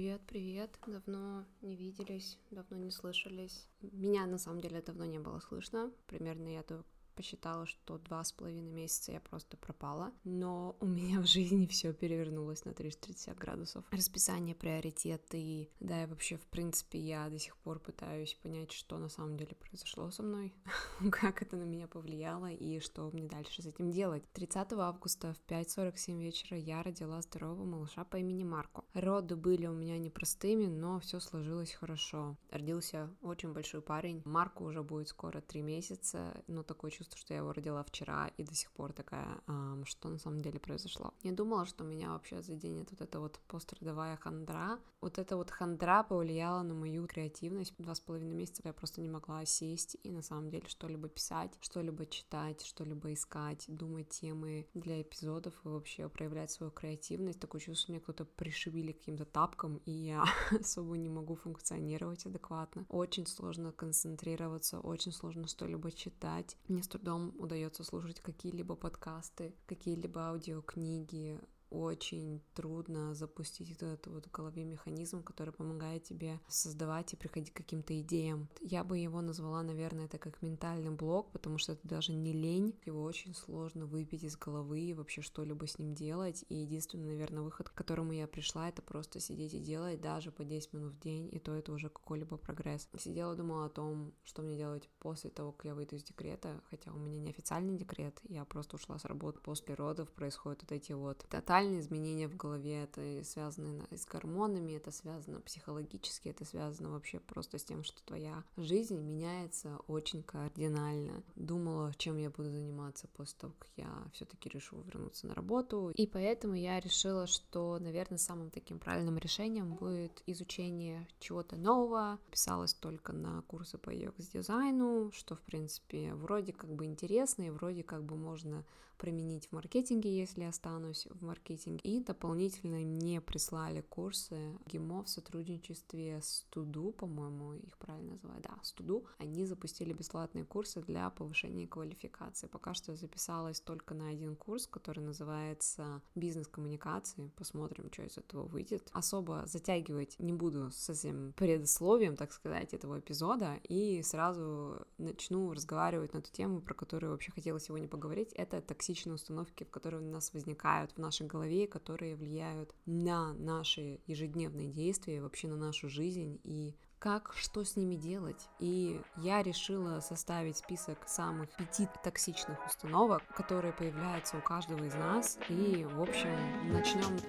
Привет, привет. Давно не виделись, давно не слышались. Меня на самом деле давно не было слышно. Примерно я посчитала, что два с половиной месяца я просто пропала, но у меня в жизни все перевернулось на 360 градусов. Расписание, приоритеты, да, и вообще, в принципе, я до сих пор пытаюсь понять, что на самом деле произошло со мной, как это на меня повлияло и что мне дальше с этим делать. 30 августа в 5.47 вечера я родила здорового малыша по имени Марко. Роды были у меня непростыми, но все сложилось хорошо. Родился очень большой парень. Марку уже будет скоро три месяца, но такое чувство, что я его родила вчера и до сих пор такая, эм, что на самом деле произошло. Не думала, что меня вообще заденет вот эта вот пострадовая хандра. Вот эта вот хандра повлияла на мою креативность. Два с половиной месяца я просто не могла сесть и на самом деле что-либо писать, что-либо читать, что-либо искать, думать темы для эпизодов и вообще проявлять свою креативность. Такое чувство, что мне кто-то пришибили каким-то тапком, и я особо не могу функционировать адекватно. Очень сложно концентрироваться, очень сложно что-либо читать. Мне трудом удается слушать какие-либо подкасты, какие-либо аудиокниги, очень трудно запустить этот вот в голове механизм, который помогает тебе создавать и приходить к каким-то идеям. Я бы его назвала, наверное, это как ментальный блок, потому что это даже не лень, его очень сложно выпить из головы и вообще что-либо с ним делать, и единственный, наверное, выход, к которому я пришла, это просто сидеть и делать даже по 10 минут в день, и то это уже какой-либо прогресс. Сидела, думала о том, что мне делать после того, как я выйду из декрета, хотя у меня не официальный декрет, я просто ушла с работы после родов, происходят вот эти вот тотальные ментальные изменения в голове, это связано с гормонами, это связано психологически, это связано вообще просто с тем, что твоя жизнь меняется очень кардинально. Думала, чем я буду заниматься после того, как я все-таки решу вернуться на работу. И поэтому я решила, что, наверное, самым таким правильным решением будет изучение чего-то нового. Писалась только на курсы по UX-дизайну, что, в принципе, вроде как бы интересно и вроде как бы можно применить в маркетинге, если останусь в маркетинге. И дополнительно мне прислали курсы ГИМО в сотрудничестве с Туду, по-моему, их правильно называют, да, с Туду. Они запустили бесплатные курсы для повышения квалификации. Пока что я записалась только на один курс, который называется «Бизнес-коммуникации». Посмотрим, что из этого выйдет. Особо затягивать не буду с этим предисловием, так сказать, этого эпизода, и сразу начну разговаривать на эту тему, про которую вообще хотела сегодня поговорить. Это токсичность токсичные установки, которые у нас возникают в нашей голове, которые влияют на наши ежедневные действия, вообще на нашу жизнь и как, что с ними делать. И я решила составить список самых пяти токсичных установок, которые появляются у каждого из нас. И, в общем, начнем.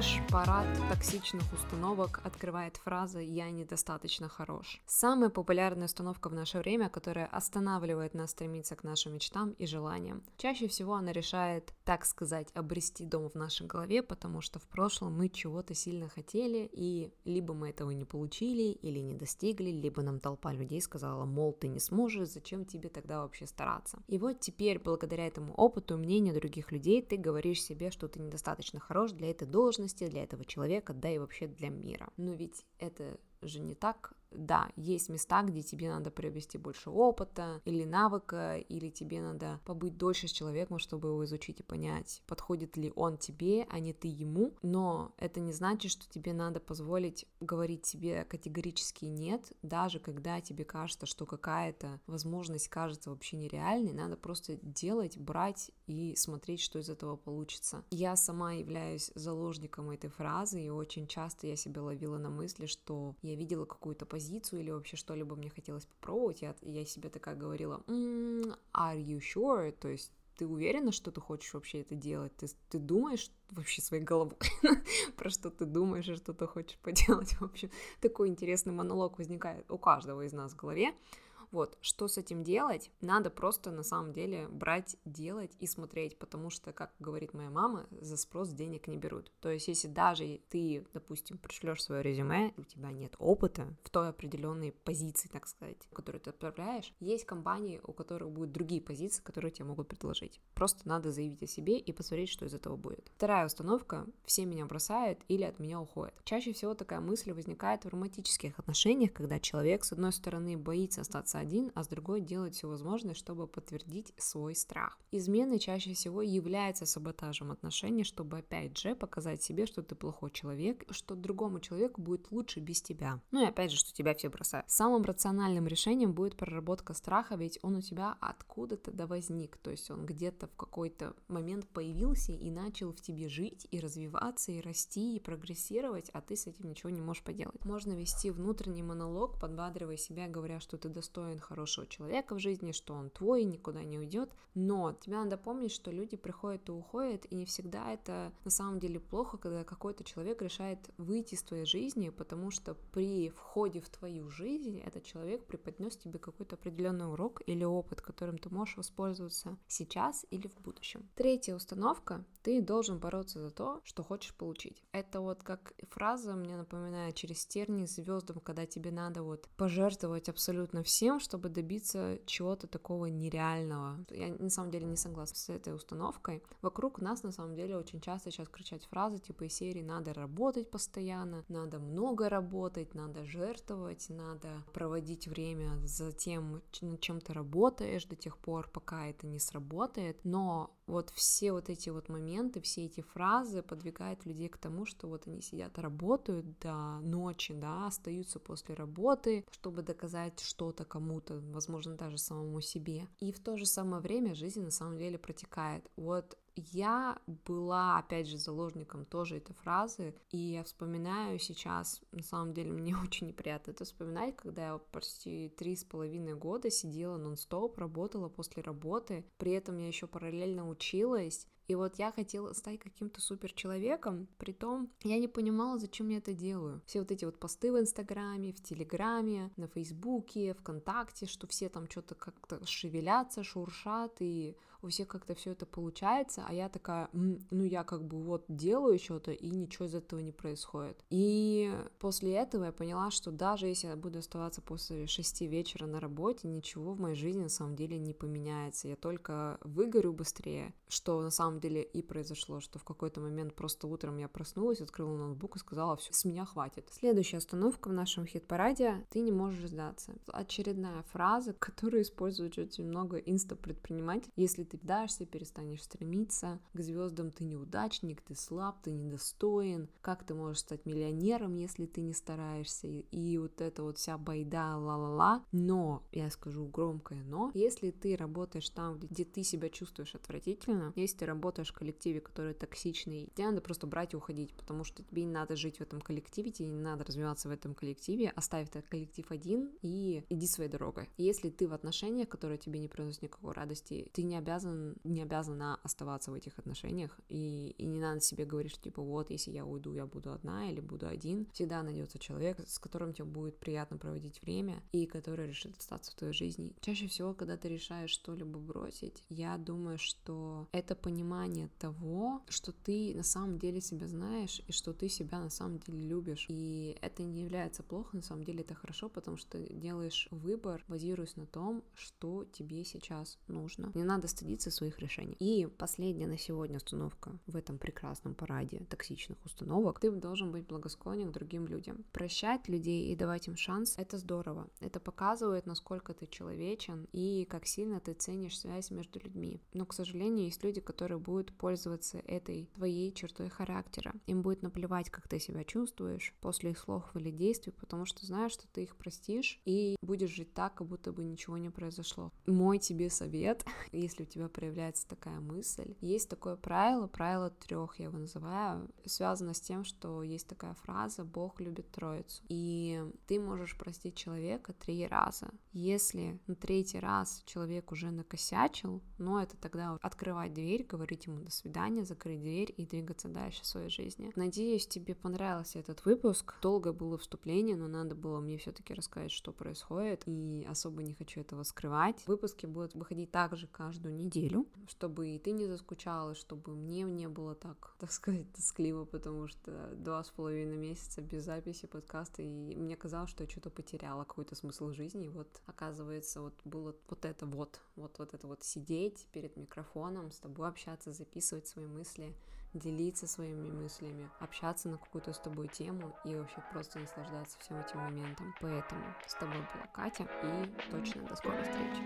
Наш парад токсичных установок открывает фраза «я недостаточно хорош». Самая популярная установка в наше время, которая останавливает нас стремиться к нашим мечтам и желаниям. Чаще всего она решает, так сказать, обрести дом в нашей голове, потому что в прошлом мы чего-то сильно хотели, и либо мы этого не получили или не достигли, либо нам толпа людей сказала, мол, ты не сможешь, зачем тебе тогда вообще стараться. И вот теперь, благодаря этому опыту, мнению других людей, ты говоришь себе, что ты недостаточно хорош для этой должности, должности, для этого человека, да и вообще для мира. Но ведь это же не так да, есть места, где тебе надо приобрести больше опыта или навыка, или тебе надо побыть дольше с человеком, чтобы его изучить и понять, подходит ли он тебе, а не ты ему. Но это не значит, что тебе надо позволить говорить себе категорически нет, даже когда тебе кажется, что какая-то возможность кажется вообще нереальной, надо просто делать, брать и смотреть, что из этого получится. Я сама являюсь заложником этой фразы, и очень часто я себя ловила на мысли, что я видела какую-то позицию, позицию или вообще что-либо мне хотелось попробовать, я, я себе такая говорила, are you sure? То есть ты уверена, что ты хочешь вообще это делать? Ты, ты думаешь вообще своей головой про что ты думаешь и что ты хочешь поделать? В общем, такой интересный монолог возникает у каждого из нас в голове. Вот, что с этим делать? Надо просто на самом деле брать, делать и смотреть, потому что, как говорит моя мама, за спрос денег не берут. То есть, если даже ты, допустим, пришлешь свое резюме, у тебя нет опыта в той определенной позиции, так сказать, которую ты отправляешь, есть компании, у которых будут другие позиции, которые тебе могут предложить. Просто надо заявить о себе и посмотреть, что из этого будет. Вторая установка — все меня бросают или от меня уходят. Чаще всего такая мысль возникает в романтических отношениях, когда человек, с одной стороны, боится остаться один, а с другой делать все возможное, чтобы подтвердить свой страх. Измены чаще всего являются саботажем отношений, чтобы опять же показать себе, что ты плохой человек, что другому человеку будет лучше без тебя. Ну и опять же, что тебя все бросают. Самым рациональным решением будет проработка страха, ведь он у тебя откуда-то да возник, то есть он где-то в какой-то момент появился и начал в тебе жить и развиваться, и расти, и прогрессировать, а ты с этим ничего не можешь поделать. Можно вести внутренний монолог, подбадривая себя, говоря, что ты достоин хорошего человека в жизни, что он твой, никуда не уйдет, но тебе надо помнить, что люди приходят и уходят, и не всегда это на самом деле плохо, когда какой-то человек решает выйти из твоей жизни, потому что при входе в твою жизнь этот человек преподнес тебе какой-то определенный урок или опыт, которым ты можешь воспользоваться сейчас или в будущем. Третья установка — ты должен бороться за то, что хочешь получить. Это вот как фраза мне напоминает через тернии звездам, когда тебе надо вот пожертвовать абсолютно всем, чтобы добиться чего-то такого нереального. Я на самом деле не согласна с этой установкой. Вокруг нас на самом деле очень часто сейчас кричать фразы типа из серии «надо работать постоянно», «надо много работать», «надо жертвовать», «надо проводить время за тем, над чем ты работаешь до тех пор, пока это не сработает». Но вот все вот эти вот моменты, все эти фразы подвигают людей к тому, что вот они сидят, работают до ночи, да, остаются после работы, чтобы доказать что-то кому-то, возможно, даже самому себе. И в то же самое время жизнь на самом деле протекает. Вот я была, опять же, заложником тоже этой фразы, и я вспоминаю сейчас, на самом деле, мне очень неприятно это вспоминать, когда я почти три с половиной года сидела нон-стоп, работала после работы, при этом я еще параллельно училась, и вот я хотела стать каким-то супер человеком, при том я не понимала, зачем я это делаю. Все вот эти вот посты в Инстаграме, в Телеграме, на Фейсбуке, ВКонтакте, что все там что-то как-то шевелятся, шуршат, и у всех как-то все это получается, а я такая, ну я как бы вот делаю что-то, и ничего из этого не происходит. И после этого я поняла, что даже если я буду оставаться после шести вечера на работе, ничего в моей жизни на самом деле не поменяется. Я только выгорю быстрее, что на самом деле и произошло, что в какой-то момент просто утром я проснулась, открыла ноутбук и сказала, все, с меня хватит. Следующая остановка в нашем хит-параде — ты не можешь сдаться. Очередная фраза, которую используют очень много инста-предпринимателей. Если ты дашься, перестанешь стремиться к звездам, ты неудачник, ты слаб, ты недостоин, как ты можешь стать миллионером, если ты не стараешься, и, вот эта вот вся байда, ла-ла-ла, но, я скажу громкое но, если ты работаешь там, где ты себя чувствуешь отвратительно, если ты работаешь в коллективе, который токсичный, тебе надо просто брать и уходить, потому что тебе не надо жить в этом коллективе, тебе не надо развиваться в этом коллективе, оставь этот коллектив один и иди своей дорогой. Если ты в отношениях, которые тебе не приносят никакой радости, ты не обязан, не обязана оставаться в этих отношениях, и, и не надо себе говорить, что типа вот, если я уйду, я буду одна или буду один. Всегда найдется человек, с которым тебе будет приятно проводить время, и который решит остаться в твоей жизни. Чаще всего, когда ты решаешь что-либо бросить, я думаю, что это понимание того, что ты на самом деле себя знаешь, и что ты себя на самом деле любишь. И это не является плохо, на самом деле это хорошо, потому что делаешь выбор, базируясь на том, что тебе сейчас нужно. Не надо стыдиться своих решений. И последняя на сегодня установка в этом прекрасном параде токсичных установок. Ты должен быть благосклонен к другим людям. Прощать людей и давать им шанс — это здорово. Это показывает, насколько ты человечен и как сильно ты ценишь связь между людьми. Но, к сожалению, есть люди, которые будут пользоваться этой твоей чертой характера. Им будет наплевать, как ты себя чувствуешь после их слов или действий, потому что знаешь, что ты их простишь и будешь жить так, как будто бы ничего не произошло. Мой тебе совет, если у тебя проявляется такая мысль. Есть такое правило, правило трех я его называю, связано с тем, что есть такая фраза «Бог любит троицу». И ты можешь простить человека три раза. Если на третий раз человек уже накосячил, ну это тогда открывать дверь, говорить ему до свидания, закрыть дверь и двигаться дальше в своей жизни. Надеюсь, тебе понравился этот выпуск. Долго было вступление, но надо было мне все-таки рассказать, что происходит, и особо не хочу этого скрывать. Выпуски будут выходить также каждую неделю чтобы и ты не заскучала, чтобы мне не было так, так сказать, тоскливо, потому что два с половиной месяца без записи подкаста, и мне казалось, что я что-то потеряла, какой-то смысл жизни, и вот оказывается, вот было вот это вот, вот, вот это вот сидеть перед микрофоном, с тобой общаться, записывать свои мысли, делиться своими мыслями, общаться на какую-то с тобой тему и вообще просто наслаждаться всем этим моментом. Поэтому с тобой была Катя и точно до скорой встречи.